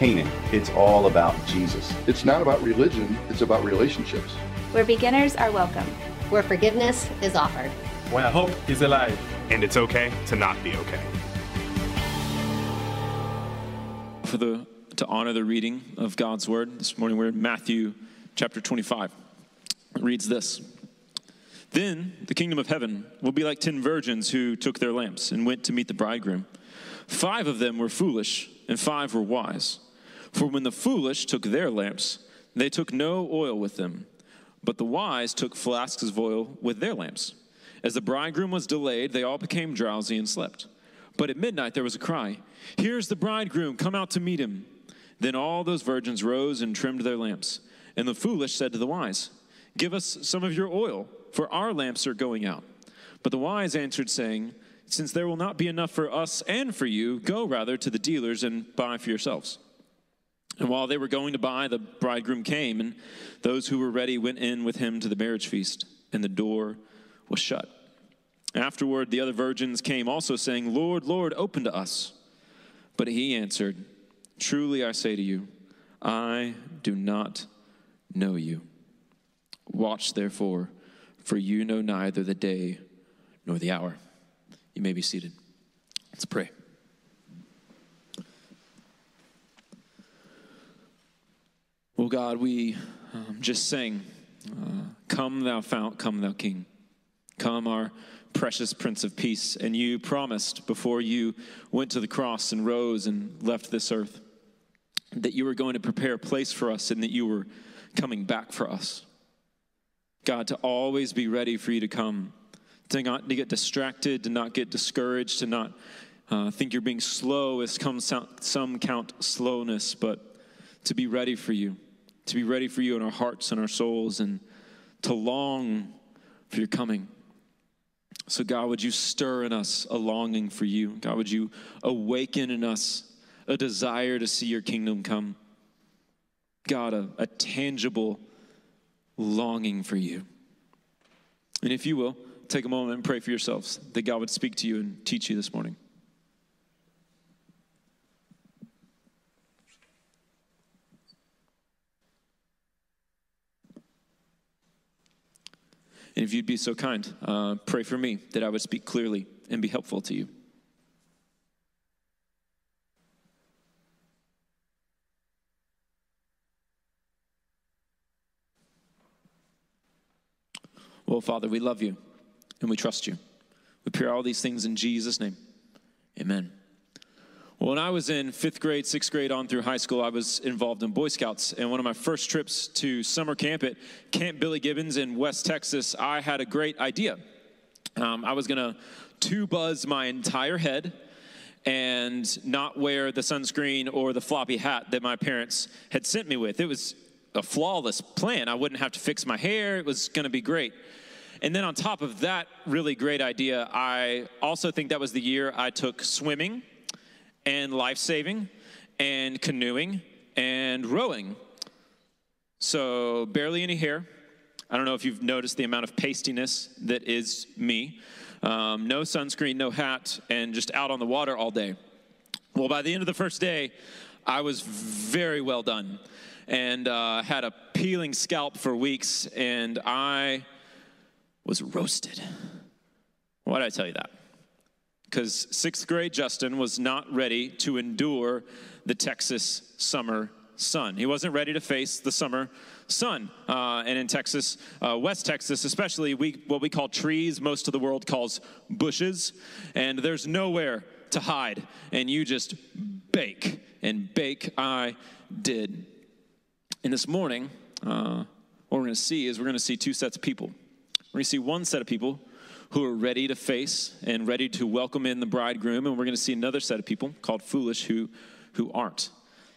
Canaan. It's all about Jesus. It's not about religion, it's about relationships. Where beginners are welcome. Where forgiveness is offered. Where hope is alive. And it's okay to not be okay. For the to honor the reading of God's word, this morning we're in Matthew chapter 25. It reads this. Then the kingdom of heaven will be like ten virgins who took their lamps and went to meet the bridegroom. Five of them were foolish, and five were wise. For when the foolish took their lamps, they took no oil with them, but the wise took flasks of oil with their lamps. As the bridegroom was delayed, they all became drowsy and slept. But at midnight there was a cry Here's the bridegroom, come out to meet him. Then all those virgins rose and trimmed their lamps. And the foolish said to the wise, Give us some of your oil for our lamps are going out. But the wise answered, saying, Since there will not be enough for us and for you, go rather to the dealers and buy for yourselves. And while they were going to buy, the bridegroom came, and those who were ready went in with him to the marriage feast, and the door was shut. Afterward, the other virgins came also, saying, Lord, Lord, open to us. But he answered, Truly I say to you, I do not know you. Watch therefore for you know neither the day nor the hour. You may be seated. Let's pray. Well, God, we um, just sang, uh, Come, thou fount, come, thou King. Come, our precious Prince of Peace. And you promised before you went to the cross and rose and left this earth that you were going to prepare a place for us and that you were coming back for us. God, to always be ready for you to come, to not to get distracted, to not get discouraged, to not uh, think you're being slow as some count slowness, but to be ready for you, to be ready for you in our hearts and our souls, and to long for your coming. So, God, would you stir in us a longing for you? God, would you awaken in us a desire to see your kingdom come? God, a, a tangible longing for you. And if you will, take a moment and pray for yourselves that God would speak to you and teach you this morning. And if you'd be so kind, uh, pray for me that I would speak clearly and be helpful to you. Well, Father, we love you and we trust you. We pray all these things in Jesus' name. Amen. Well, when I was in fifth grade, sixth grade, on through high school, I was involved in Boy Scouts. And one of my first trips to summer camp at Camp Billy Gibbons in West Texas, I had a great idea. Um, I was going to two buzz my entire head and not wear the sunscreen or the floppy hat that my parents had sent me with. It was a flawless plan. I wouldn't have to fix my hair, it was going to be great. And then on top of that really great idea, I also think that was the year I took swimming and life saving and canoeing and rowing. So, barely any hair. I don't know if you've noticed the amount of pastiness that is me. Um, no sunscreen, no hat, and just out on the water all day. Well, by the end of the first day, I was very well done and uh, had a peeling scalp for weeks, and I was roasted. Why did I tell you that? Because sixth grade Justin was not ready to endure the Texas summer sun. He wasn't ready to face the summer sun. Uh, and in Texas, uh, West Texas especially, we what we call trees, most of the world calls bushes, and there's nowhere to hide. And you just bake and bake. I did. And this morning, uh, what we're going to see is we're going to see two sets of people. We're going to see one set of people who are ready to face and ready to welcome in the bridegroom, and we're going to see another set of people called foolish who, who aren't.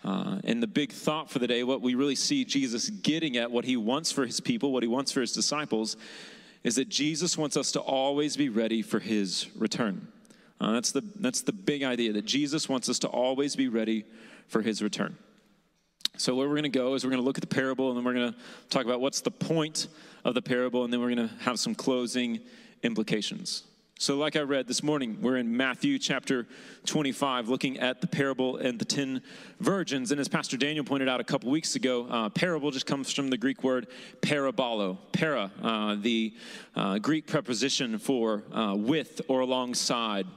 Uh, and the big thought for the day, what we really see Jesus getting at, what he wants for his people, what he wants for his disciples, is that Jesus wants us to always be ready for his return. Uh, that's, the, that's the big idea, that Jesus wants us to always be ready for his return. So, where we're going to go is we're going to look at the parable and then we're going to talk about what's the point of the parable, and then we're going to have some closing implications. So, like I read this morning, we're in Matthew chapter 25, looking at the parable and the 10 virgins. And as Pastor Daniel pointed out a couple weeks ago, uh, parable just comes from the Greek word parabolo. Para, uh, the uh, Greek preposition for uh, with or alongside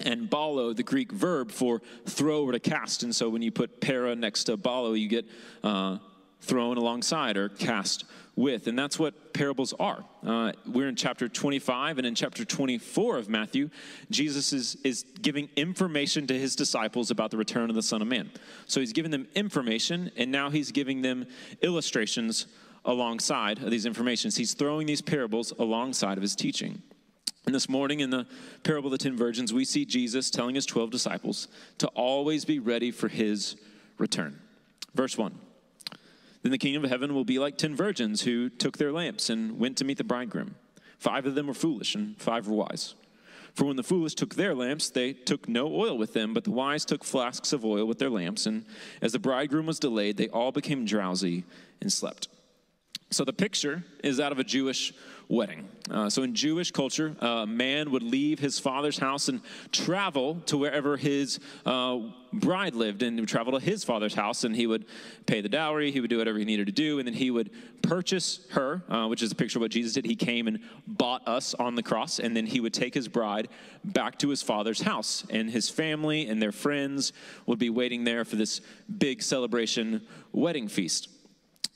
and balo, the Greek verb for throw or to cast. And so when you put para next to balo, you get uh, thrown alongside or cast with. And that's what parables are. Uh, we're in chapter 25, and in chapter 24 of Matthew, Jesus is, is giving information to his disciples about the return of the Son of Man. So he's giving them information, and now he's giving them illustrations alongside of these informations. He's throwing these parables alongside of his teaching. And this morning in the parable of the ten virgins, we see Jesus telling his 12 disciples to always be ready for his return. Verse 1 Then the kingdom of heaven will be like ten virgins who took their lamps and went to meet the bridegroom. Five of them were foolish, and five were wise. For when the foolish took their lamps, they took no oil with them, but the wise took flasks of oil with their lamps. And as the bridegroom was delayed, they all became drowsy and slept. So the picture is out of a Jewish wedding. Uh, so in Jewish culture, a man would leave his father's house and travel to wherever his uh, bride lived, and would travel to his father's house, and he would pay the dowry, he would do whatever he needed to do, and then he would purchase her, uh, which is a picture of what Jesus did. He came and bought us on the cross, and then he would take his bride back to his father's house, and his family and their friends would be waiting there for this big celebration wedding feast.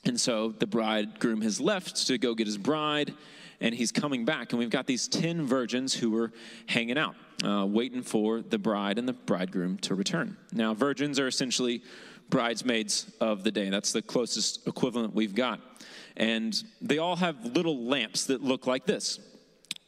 And so the bridegroom has left to go get his bride, and he's coming back. And we've got these 10 virgins who are hanging out, uh, waiting for the bride and the bridegroom to return. Now, virgins are essentially bridesmaids of the day. That's the closest equivalent we've got. And they all have little lamps that look like this.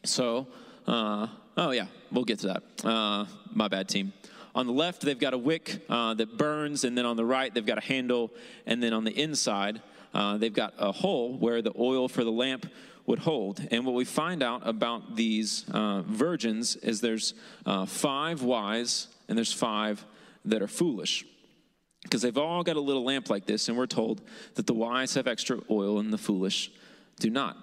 So, uh, oh, yeah, we'll get to that. Uh, my bad, team. On the left, they've got a wick uh, that burns, and then on the right, they've got a handle, and then on the inside, uh, they've got a hole where the oil for the lamp would hold. And what we find out about these uh, virgins is there's uh, five wise and there's five that are foolish. Because they've all got a little lamp like this, and we're told that the wise have extra oil and the foolish do not.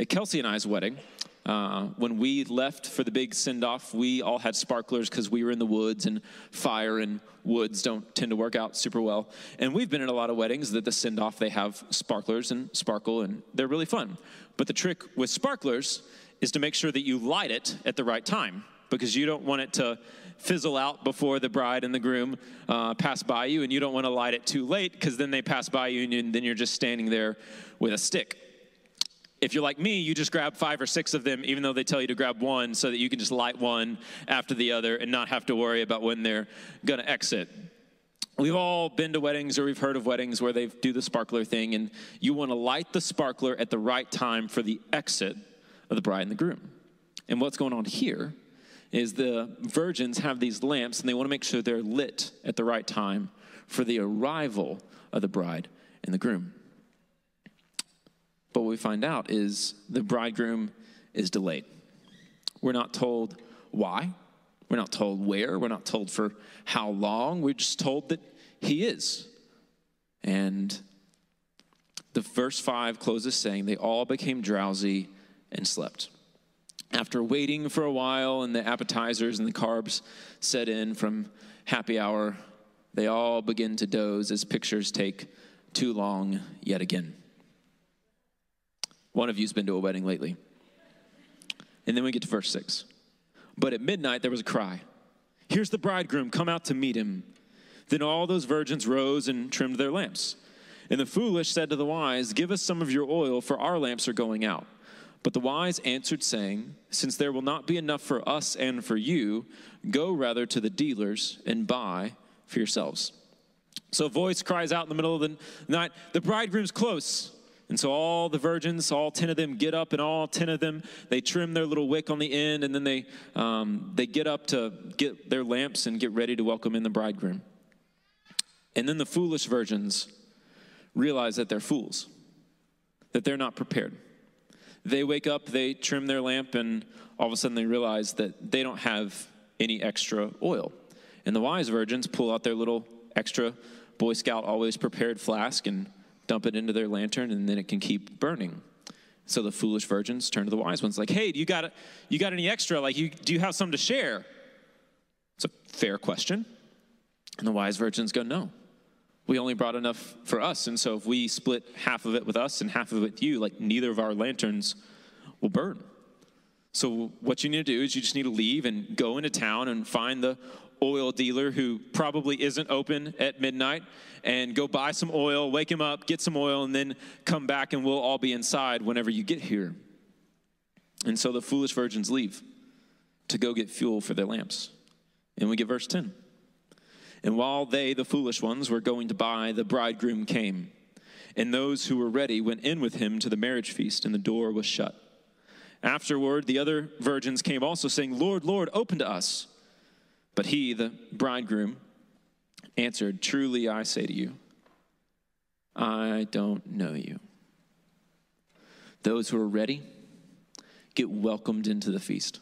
At Kelsey and I's wedding, uh, when we left for the big send off, we all had sparklers because we were in the woods, and fire and woods don't tend to work out super well. And we've been in a lot of weddings that the send off they have sparklers and sparkle, and they're really fun. But the trick with sparklers is to make sure that you light it at the right time because you don't want it to fizzle out before the bride and the groom uh, pass by you, and you don't want to light it too late because then they pass by you, and then you're just standing there with a stick if you're like me, you just grab five or six of them, even though they tell you to grab one, so that you can just light one after the other and not have to worry about when they're going to exit. We've all been to weddings or we've heard of weddings where they do the sparkler thing, and you want to light the sparkler at the right time for the exit of the bride and the groom. And what's going on here is the virgins have these lamps, and they want to make sure they're lit at the right time for the arrival of the bride and the groom. But what we find out is the bridegroom is delayed. We're not told why. We're not told where. We're not told for how long. We're just told that he is. And the verse 5 closes saying, They all became drowsy and slept. After waiting for a while and the appetizers and the carbs set in from happy hour, they all begin to doze as pictures take too long yet again. One of you's been to a wedding lately. And then we get to verse 6. But at midnight there was a cry Here's the bridegroom, come out to meet him. Then all those virgins rose and trimmed their lamps. And the foolish said to the wise, Give us some of your oil, for our lamps are going out. But the wise answered, saying, Since there will not be enough for us and for you, go rather to the dealers and buy for yourselves. So a voice cries out in the middle of the night, The bridegroom's close. And so all the virgins, all 10 of them get up, and all 10 of them, they trim their little wick on the end, and then they, um, they get up to get their lamps and get ready to welcome in the bridegroom. And then the foolish virgins realize that they're fools, that they're not prepared. They wake up, they trim their lamp, and all of a sudden they realize that they don't have any extra oil. And the wise virgins pull out their little extra Boy Scout always prepared flask and dump it into their lantern, and then it can keep burning. So the foolish virgins turn to the wise ones, like, "Hey, do you got you got any extra? Like, you, do you have some to share?" It's a fair question, and the wise virgins go, "No, we only brought enough for us, and so if we split half of it with us and half of it with you, like neither of our lanterns will burn." So what you need to do is you just need to leave and go into town and find the oil dealer who probably isn't open at midnight and go buy some oil, wake him up, get some oil, and then come back and we'll all be inside whenever you get here. And so the foolish virgins leave to go get fuel for their lamps. And we get verse 10. And while they, the foolish ones, were going to buy, the bridegroom came. And those who were ready went in with him to the marriage feast, and the door was shut. Afterward, the other virgins came also, saying, Lord, Lord, open to us. But he, the bridegroom, answered, Truly I say to you, I don't know you. Those who are ready get welcomed into the feast.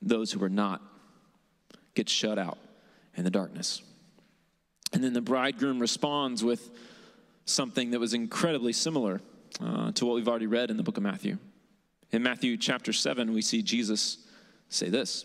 Those who are not get shut out in the darkness. And then the bridegroom responds with something that was incredibly similar uh, to what we've already read in the book of Matthew. In Matthew chapter 7, we see Jesus say this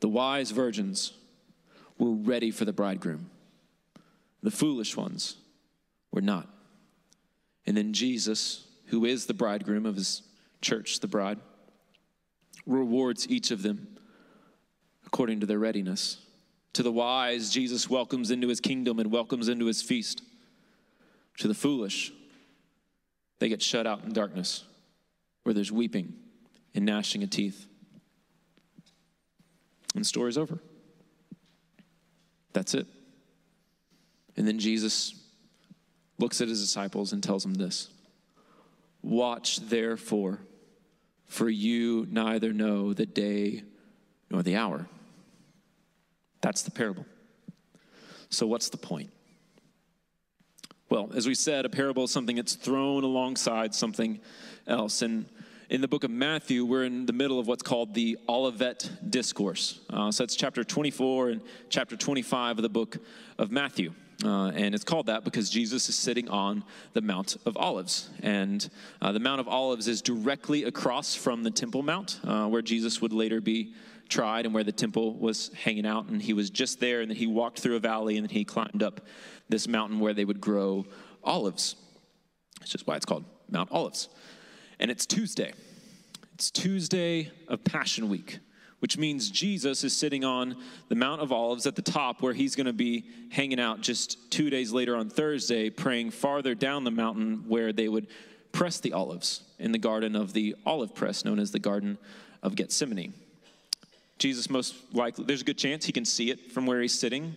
The wise virgins were ready for the bridegroom, the foolish ones were not. And then Jesus, who is the bridegroom of his church, the bride, rewards each of them according to their readiness. To the wise, Jesus welcomes into his kingdom and welcomes into his feast. To the foolish, they get shut out in darkness where there's weeping and gnashing of teeth. And the story's over. That's it. And then Jesus looks at his disciples and tells them this Watch therefore, for you neither know the day nor the hour. That's the parable. So, what's the point? Well, as we said, a parable is something that's thrown alongside something else. And in the book of Matthew, we're in the middle of what's called the Olivet Discourse. Uh, so that's chapter 24 and chapter 25 of the book of Matthew. Uh, and it's called that because Jesus is sitting on the Mount of Olives. And uh, the Mount of Olives is directly across from the Temple Mount, uh, where Jesus would later be tried and where the temple was hanging out. And he was just there, and then he walked through a valley, and then he climbed up this mountain where they would grow olives. It's just why it's called Mount Olives and it's Tuesday. It's Tuesday of Passion Week, which means Jesus is sitting on the Mount of Olives at the top where he's going to be hanging out just two days later on Thursday, praying farther down the mountain where they would press the olives in the garden of the olive press, known as the Garden of Gethsemane. Jesus, most likely, there's a good chance he can see it from where he's sitting.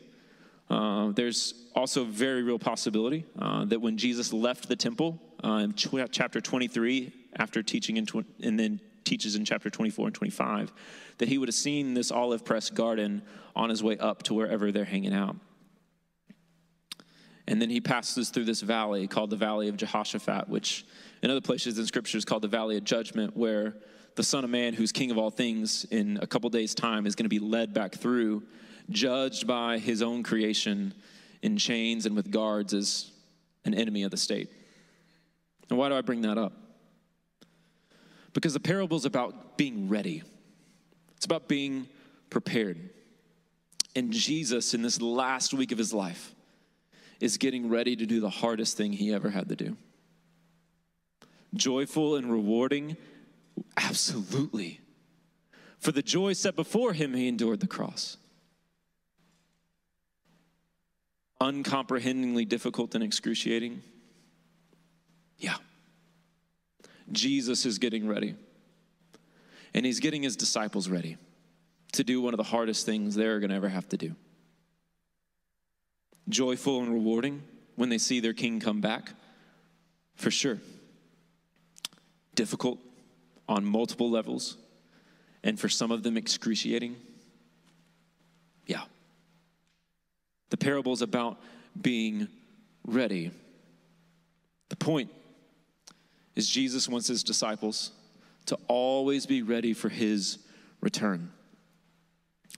Uh, there's also a very real possibility uh, that when Jesus left the temple uh, in chapter 23, after teaching in tw- and then teaches in chapter 24 and 25 that he would have seen this olive press garden on his way up to wherever they're hanging out. And then he passes through this valley called the Valley of Jehoshaphat, which in other places in Scripture is called the Valley of Judgment, where the Son of Man, who's King of all things, in a couple days' time is going to be led back through, judged by his own creation in chains and with guards as an enemy of the state. And why do I bring that up? Because the parable is about being ready, it's about being prepared. And Jesus, in this last week of his life, is getting ready to do the hardest thing he ever had to do. Joyful and rewarding? Absolutely. For the joy set before him, he endured the cross. Uncomprehendingly difficult and excruciating? Yeah. Jesus is getting ready. And he's getting his disciples ready to do one of the hardest things they're going to ever have to do. Joyful and rewarding when they see their king come back, for sure. difficult on multiple levels, and for some of them, excruciating? Yeah. The parable is about being ready. The point is Jesus wants his disciples to always be ready for his return.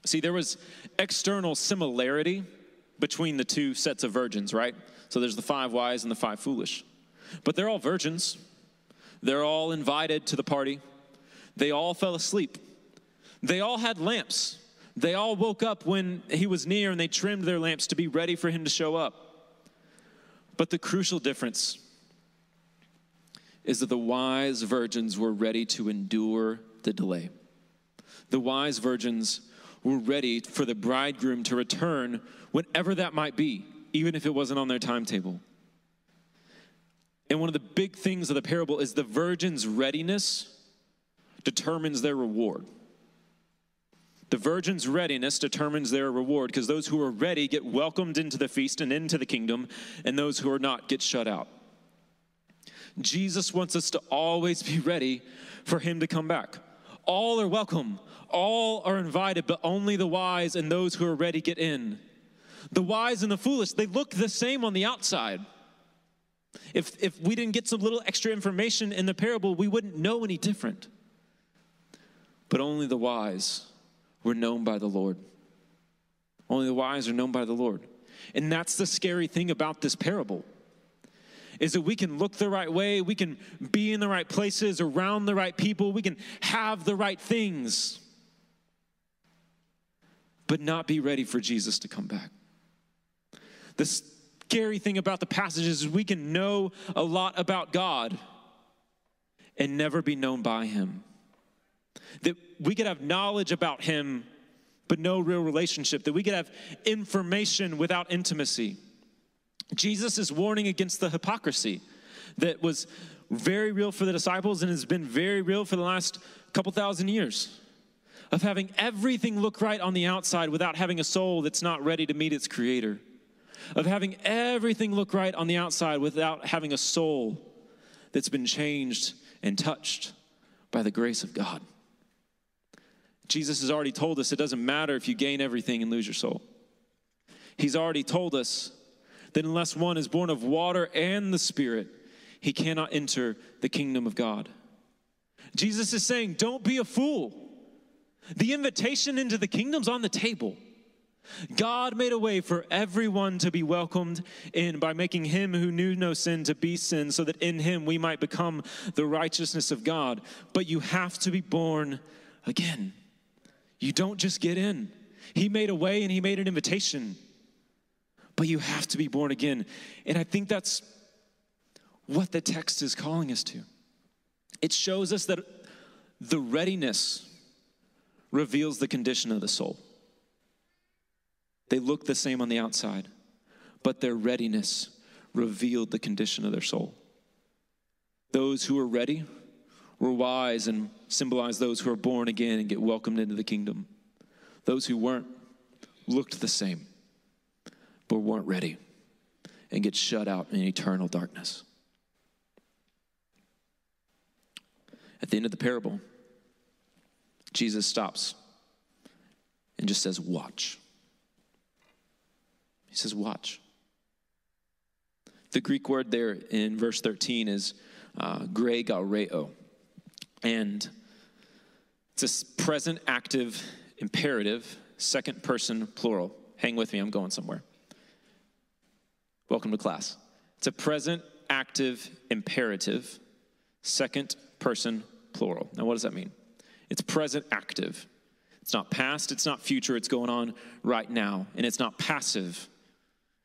See, there was external similarity between the two sets of virgins, right? So there's the five wise and the five foolish. But they're all virgins. They're all invited to the party. They all fell asleep. They all had lamps. They all woke up when he was near and they trimmed their lamps to be ready for him to show up. But the crucial difference is that the wise virgins were ready to endure the delay. The wise virgins were ready for the bridegroom to return whenever that might be, even if it wasn't on their timetable. And one of the big things of the parable is the virgin's readiness determines their reward. The virgin's readiness determines their reward because those who are ready get welcomed into the feast and into the kingdom, and those who are not get shut out. Jesus wants us to always be ready for him to come back. All are welcome, all are invited, but only the wise and those who are ready get in. The wise and the foolish, they look the same on the outside. If, if we didn't get some little extra information in the parable, we wouldn't know any different. But only the wise were known by the Lord. Only the wise are known by the Lord. And that's the scary thing about this parable is that we can look the right way, we can be in the right places, around the right people, we can have the right things, but not be ready for Jesus to come back. The scary thing about the passages is we can know a lot about God and never be known by Him. That we could have knowledge about Him, but no real relationship. That we could have information without intimacy. Jesus is warning against the hypocrisy that was very real for the disciples and has been very real for the last couple thousand years of having everything look right on the outside without having a soul that's not ready to meet its creator, of having everything look right on the outside without having a soul that's been changed and touched by the grace of God. Jesus has already told us it doesn't matter if you gain everything and lose your soul. He's already told us that unless one is born of water and the Spirit, he cannot enter the kingdom of God. Jesus is saying, Don't be a fool. The invitation into the kingdom's on the table. God made a way for everyone to be welcomed in by making him who knew no sin to be sin, so that in him we might become the righteousness of God. But you have to be born again. You don't just get in. He made a way and he made an invitation but you have to be born again. And I think that's what the text is calling us to. It shows us that the readiness reveals the condition of the soul. They look the same on the outside, but their readiness revealed the condition of their soul. Those who were ready were wise and symbolized those who are born again and get welcomed into the kingdom. Those who weren't looked the same but weren't ready and get shut out in eternal darkness. At the end of the parable, Jesus stops and just says, Watch. He says, Watch. The Greek word there in verse 13 is uh, gregareo. And it's a present active imperative, second person plural. Hang with me, I'm going somewhere. Welcome to class. It's a present active imperative, second person plural. Now, what does that mean? It's present active. It's not past, it's not future, it's going on right now. And it's not passive.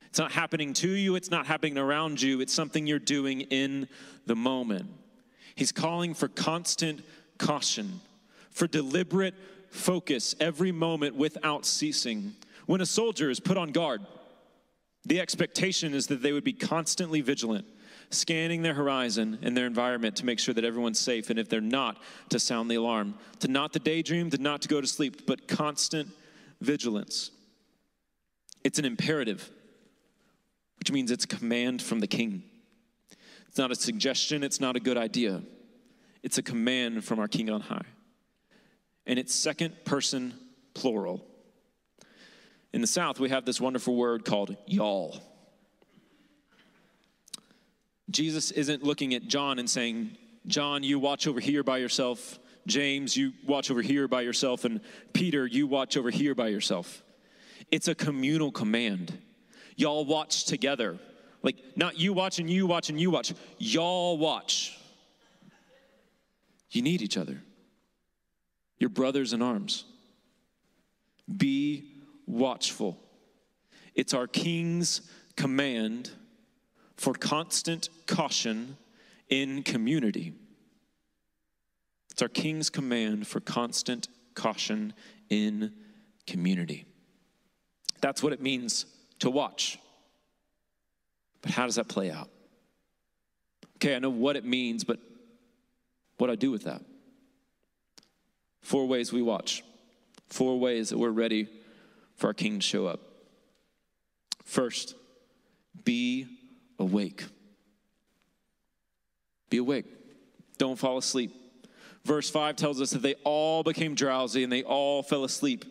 It's not happening to you, it's not happening around you, it's something you're doing in the moment. He's calling for constant caution, for deliberate focus every moment without ceasing. When a soldier is put on guard, the expectation is that they would be constantly vigilant, scanning their horizon and their environment to make sure that everyone's safe. And if they're not, to sound the alarm, to not to daydream, to not to go to sleep, but constant vigilance. It's an imperative, which means it's a command from the king. It's not a suggestion, it's not a good idea. It's a command from our King on high. And it's second person plural. In the South, we have this wonderful word called y'all. Jesus isn't looking at John and saying, John, you watch over here by yourself. James, you watch over here by yourself. And Peter, you watch over here by yourself. It's a communal command. Y'all watch together. Like, not you watch and you watch and you watch. Y'all watch. You need each other. You're brothers in arms. Be watchful. It's our King's command for constant caution in community. It's our King's command for constant caution in community. That's what it means to watch. But how does that play out? Okay, I know what it means, but what do I do with that? Four ways we watch, four ways that we're ready for our King to show up. First, be awake. Be awake. Don't fall asleep. Verse 5 tells us that they all became drowsy and they all fell asleep.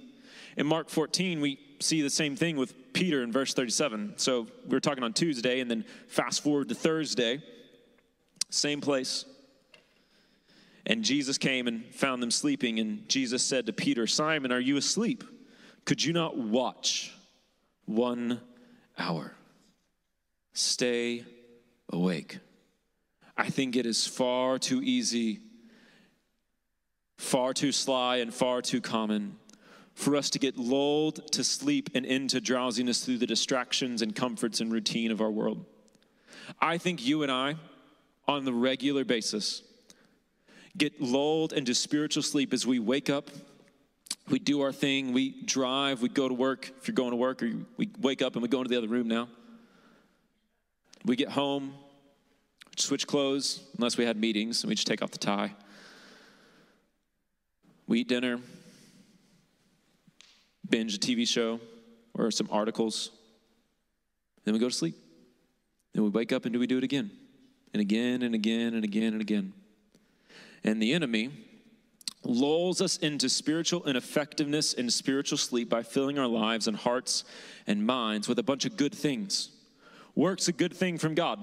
In Mark 14, we see the same thing with Peter in verse 37. So we were talking on Tuesday, and then fast forward to Thursday, same place. And Jesus came and found them sleeping, and Jesus said to Peter, Simon, are you asleep? Could you not watch one hour? Stay awake. I think it is far too easy, far too sly, and far too common for us to get lulled to sleep and into drowsiness through the distractions and comforts and routine of our world. I think you and I, on the regular basis, get lulled into spiritual sleep as we wake up, we do our thing, we drive, we go to work. If you're going to work, or we wake up and we go into the other room now. We get home, switch clothes, unless we had meetings, and we just take off the tie. We eat dinner, binge a TV show or some articles. Then we go to sleep. Then we wake up and do we do it again and again and again and again and again. And the enemy lulls us into spiritual ineffectiveness and spiritual sleep by filling our lives and hearts and minds with a bunch of good things. Work's a good thing from God.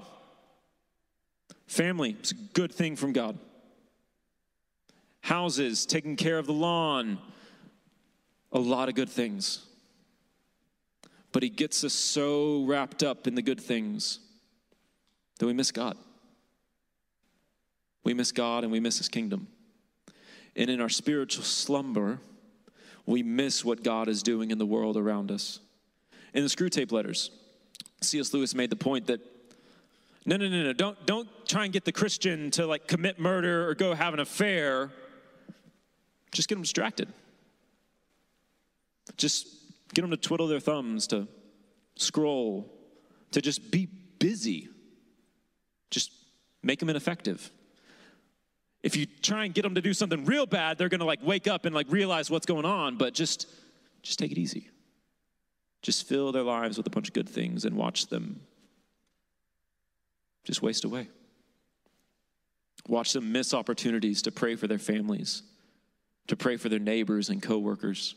Family is a good thing from God. Houses, taking care of the lawn, a lot of good things. But he gets us so wrapped up in the good things that we miss God. We miss God and we miss his kingdom. And in our spiritual slumber, we miss what God is doing in the world around us. In the Screwtape letters, C.S. Lewis made the point that no, no, no, no, don't, don't try and get the Christian to like commit murder or go have an affair. Just get them distracted. Just get them to twiddle their thumbs, to scroll, to just be busy. Just make them ineffective. If you try and get them to do something real bad, they're going to like wake up and like realize what's going on, but just just take it easy. Just fill their lives with a bunch of good things and watch them just waste away. Watch them miss opportunities to pray for their families, to pray for their neighbors and coworkers.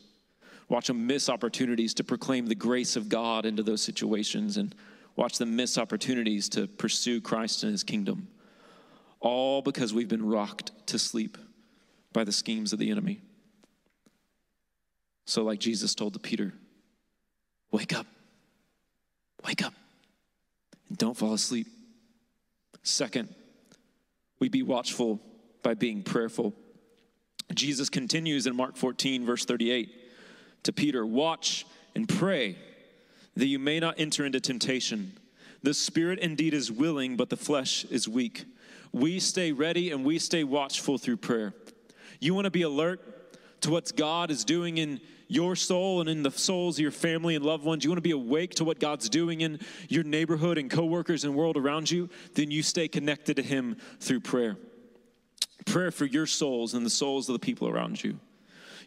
Watch them miss opportunities to proclaim the grace of God into those situations and watch them miss opportunities to pursue Christ and his kingdom. All because we've been rocked to sleep by the schemes of the enemy. So, like Jesus told to Peter, wake up, wake up, and don't fall asleep. Second, we be watchful by being prayerful. Jesus continues in Mark 14, verse 38 to Peter Watch and pray that you may not enter into temptation. The spirit indeed is willing, but the flesh is weak. We stay ready and we stay watchful through prayer. You want to be alert to what God is doing in your soul and in the souls of your family and loved ones, you want to be awake to what God's doing in your neighborhood and coworkers and world around you, then you stay connected to Him through prayer. Prayer for your souls and the souls of the people around you.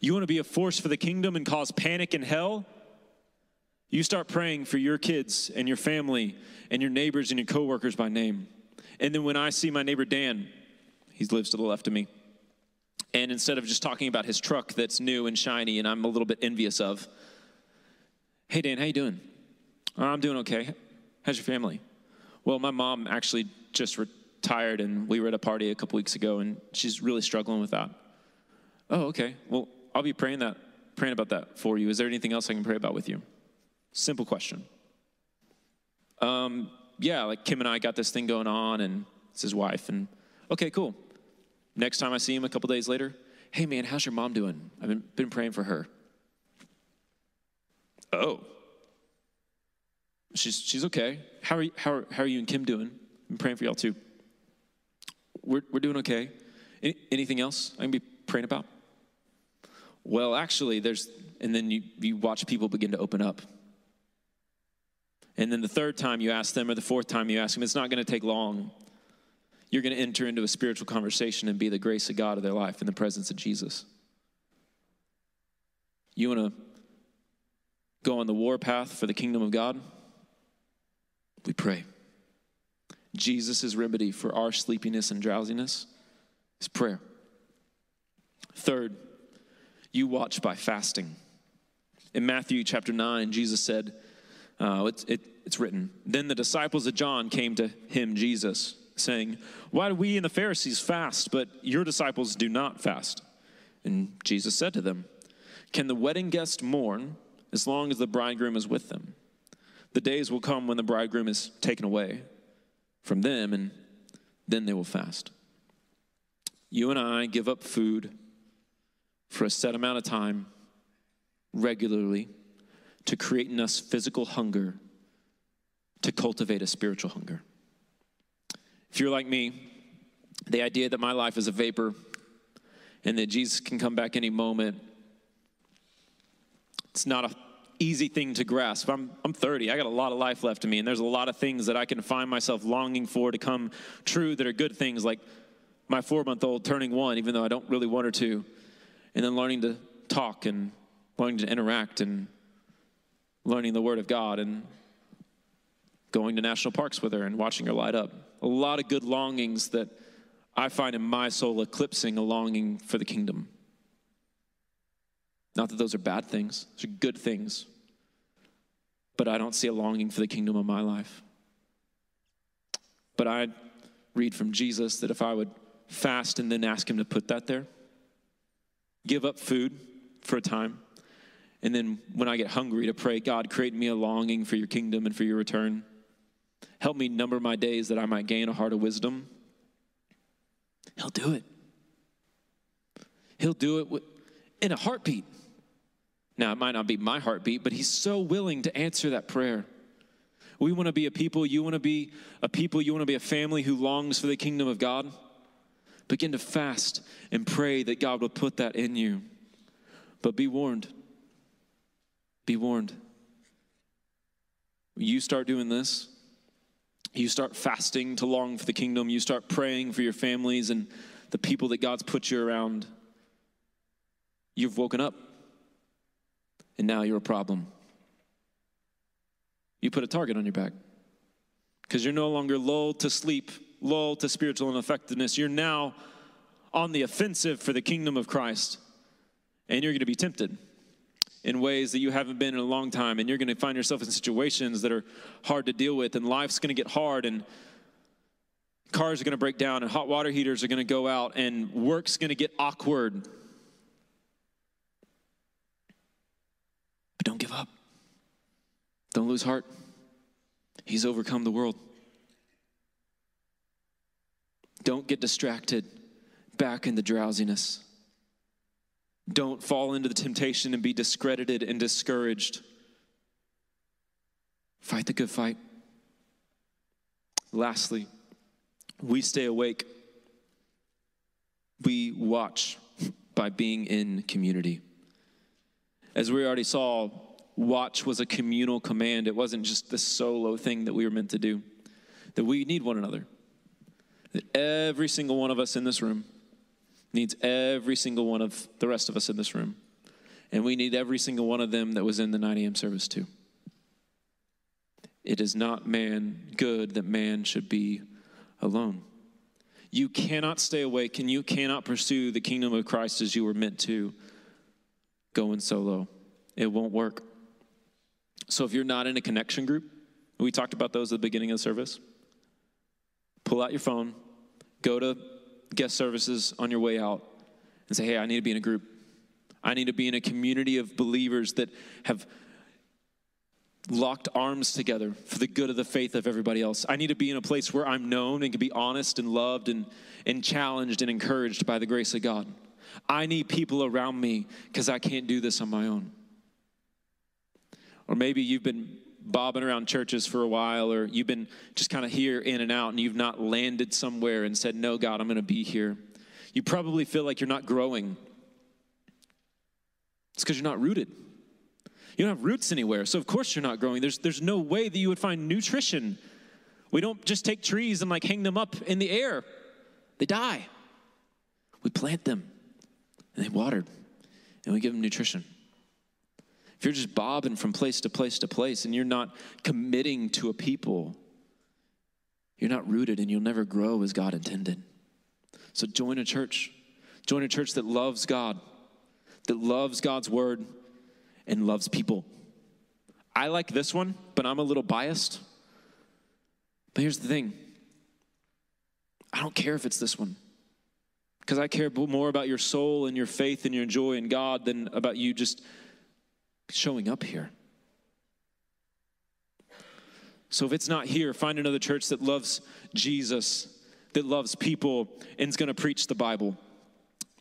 You want to be a force for the kingdom and cause panic in hell? You start praying for your kids and your family and your neighbors and your coworkers by name. And then when I see my neighbor Dan, He lives to the left of me. And instead of just talking about his truck that's new and shiny and I'm a little bit envious of, hey Dan, how you doing? "Oh, I'm doing okay. How's your family? Well, my mom actually just retired and we were at a party a couple weeks ago and she's really struggling with that. Oh, okay. Well, I'll be praying that praying about that for you. Is there anything else I can pray about with you? Simple question. Um, yeah, like Kim and I got this thing going on and it's his wife and okay, cool. Next time I see him a couple days later, hey man, how's your mom doing? I've been, been praying for her. Oh. She's, she's okay. How are, you, how, are, how are you and Kim doing? I'm praying for y'all too. We're, we're doing okay. Any, anything else I can be praying about? Well, actually, there's, and then you, you watch people begin to open up. And then the third time you ask them, or the fourth time you ask them, it's not going to take long. You're going to enter into a spiritual conversation and be the grace of God of their life in the presence of Jesus. You want to go on the war path for the kingdom of God? We pray. Jesus' remedy for our sleepiness and drowsiness is prayer. Third, you watch by fasting. In Matthew chapter 9, Jesus said, uh, it, it, it's written, Then the disciples of John came to him, Jesus, saying, Why do we and the Pharisees fast, but your disciples do not fast? And Jesus said to them, Can the wedding guest mourn as long as the bridegroom is with them? The days will come when the bridegroom is taken away from them, and then they will fast. You and I give up food for a set amount of time regularly to create in us physical hunger to cultivate a spiritual hunger. If you're like me, the idea that my life is a vapor and that Jesus can come back any moment, it's not an easy thing to grasp. I'm, I'm 30, I got a lot of life left in me, and there's a lot of things that I can find myself longing for to come true that are good things, like my four month old turning one, even though I don't really want her to, and then learning to talk and learning to interact and learning the Word of God and going to national parks with her and watching her light up. A lot of good longings that I find in my soul eclipsing a longing for the kingdom. Not that those are bad things, those are good things. But I don't see a longing for the kingdom of my life. But I read from Jesus that if I would fast and then ask Him to put that there, give up food for a time, and then when I get hungry to pray, God, create me a longing for your kingdom and for your return. Help me number my days that I might gain a heart of wisdom. He'll do it. He'll do it in a heartbeat. Now, it might not be my heartbeat, but He's so willing to answer that prayer. We want to be a people, you want to be a people, you want to be a family who longs for the kingdom of God. Begin to fast and pray that God will put that in you. But be warned be warned. You start doing this, you start fasting to long for the kingdom, you start praying for your families and the people that God's put you around. You've woken up, and now you're a problem. You put a target on your back because you're no longer lulled to sleep, lulled to spiritual ineffectiveness. You're now on the offensive for the kingdom of Christ, and you're going to be tempted in ways that you haven't been in a long time, and you're going to find yourself in situations that are hard to deal with, and life's going to get hard, and cars are going to break down, and hot water heaters are going to go out, and work's going to get awkward. But don't give up. Don't lose heart. He's overcome the world. Don't get distracted back in the drowsiness. Don't fall into the temptation and be discredited and discouraged. Fight the good fight. Lastly, we stay awake. We watch by being in community. As we already saw, watch was a communal command. It wasn't just the solo thing that we were meant to do. That we need one another. That every single one of us in this room needs every single one of the rest of us in this room. And we need every single one of them that was in the 9 a.m. service too. It is not man good that man should be alone. You cannot stay awake and you cannot pursue the kingdom of Christ as you were meant to going solo. It won't work. So if you're not in a connection group, we talked about those at the beginning of the service. Pull out your phone, go to guest services on your way out, and say, hey, I need to be in a group. I need to be in a community of believers that have locked arms together for the good of the faith of everybody else. I need to be in a place where I'm known and can be honest and loved and, and challenged and encouraged by the grace of God. I need people around me because I can't do this on my own. Or maybe you've been bobbing around churches for a while, or you've been just kind of here in and out, and you've not landed somewhere and said, No, God, I'm going to be here. You probably feel like you're not growing. It's because you're not rooted. You don't have roots anywhere, so of course you're not growing. There's, there's no way that you would find nutrition. We don't just take trees and like hang them up in the air, they die. We plant them and they watered and we give them nutrition. If you're just bobbing from place to place to place and you're not committing to a people, you're not rooted and you'll never grow as God intended. So join a church. Join a church that loves God, that loves God's word, and loves people. I like this one, but I'm a little biased. But here's the thing I don't care if it's this one. Because I care more about your soul and your faith and your joy in God than about you just showing up here. So if it's not here, find another church that loves Jesus, that loves people, and is going to preach the Bible.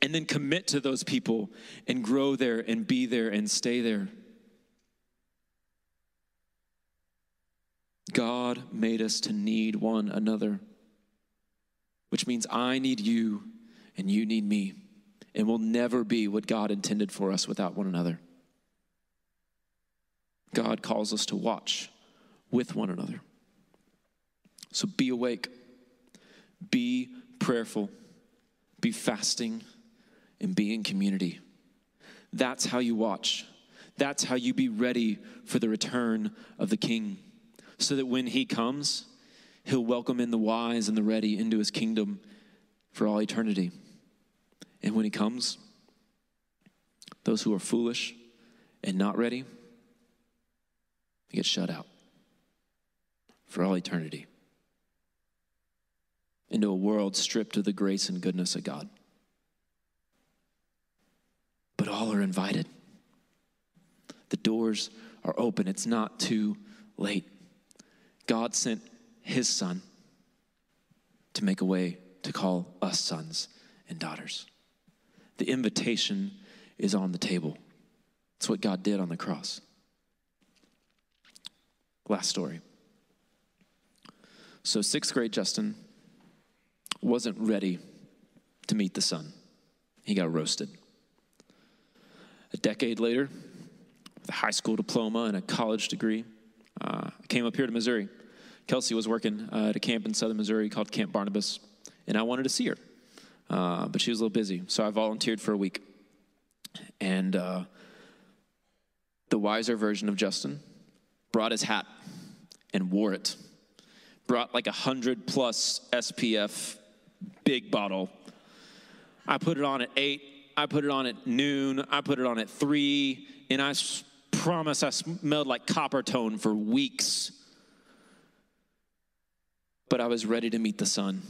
And then commit to those people and grow there and be there and stay there. God made us to need one another, which means I need you and you need me. And we'll never be what God intended for us without one another. God calls us to watch with one another. So be awake, be prayerful, be fasting, and be in community. That's how you watch. That's how you be ready for the return of the King, so that when he comes, he'll welcome in the wise and the ready into his kingdom for all eternity. And when he comes, those who are foolish and not ready, get shut out for all eternity into a world stripped of the grace and goodness of God. But all are invited. The doors are open. It's not too late. God sent his son to make a way to call us sons and daughters. The invitation is on the table. It's what God did on the cross. Last story. So, sixth grade Justin wasn't ready to meet the sun. He got roasted. A decade later, with a high school diploma and a college degree, uh, I came up here to Missouri. Kelsey was working uh, at a camp in southern Missouri called Camp Barnabas, and I wanted to see her, uh, but she was a little busy, so I volunteered for a week. And uh, the wiser version of Justin brought his hat and wore it. Brought like a hundred plus SPF big bottle. I put it on at eight. I put it on at noon. I put it on at three. And I promise I smelled like Coppertone for weeks. But I was ready to meet the sun.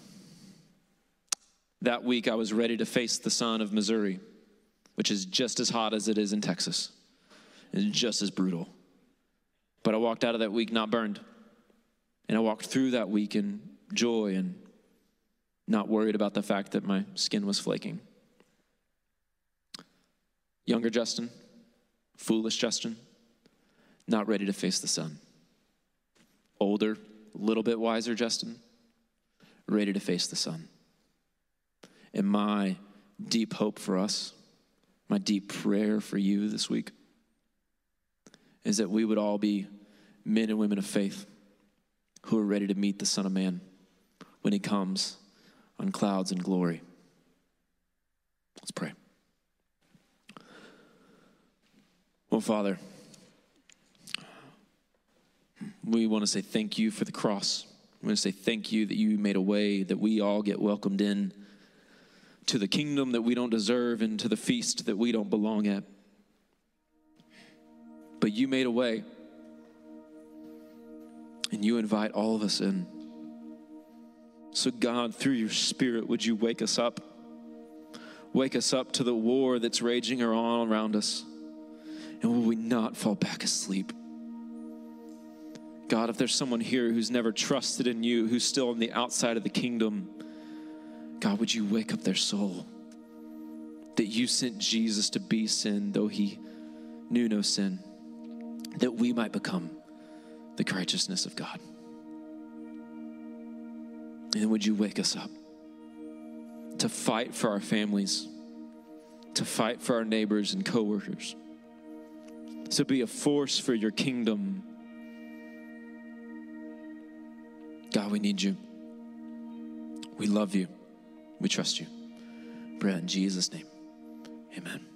That week, I was ready to face the sun of Missouri, which is just as hot as it is in Texas and just as brutal. But I walked out of that week not burned. And I walked through that week in joy and not worried about the fact that my skin was flaking. Younger Justin, foolish Justin, not ready to face the sun. Older, a little bit wiser Justin, ready to face the sun. And my deep hope for us, my deep prayer for you this week, is that we would all be men and women of faith who are ready to meet the Son of Man when he comes on clouds and glory. Let's pray. Well, Father, we want to say thank you for the cross. We want to say thank you that you made a way that we all get welcomed in to the kingdom that we don't deserve and to the feast that we don't belong at. But you made a way, and you invite all of us in. So, God, through your Spirit, would you wake us up? Wake us up to the war that's raging all around us. And will we not fall back asleep? God, if there's someone here who's never trusted in you, who's still on the outside of the kingdom, God, would you wake up their soul? That you sent Jesus to be sin, though he knew no sin, that we might become the righteousness of God. And would you wake us up to fight for our families, to fight for our neighbors and coworkers, to be a force for your kingdom. God, we need you. We love you. We trust you. Pray in Jesus' name. Amen.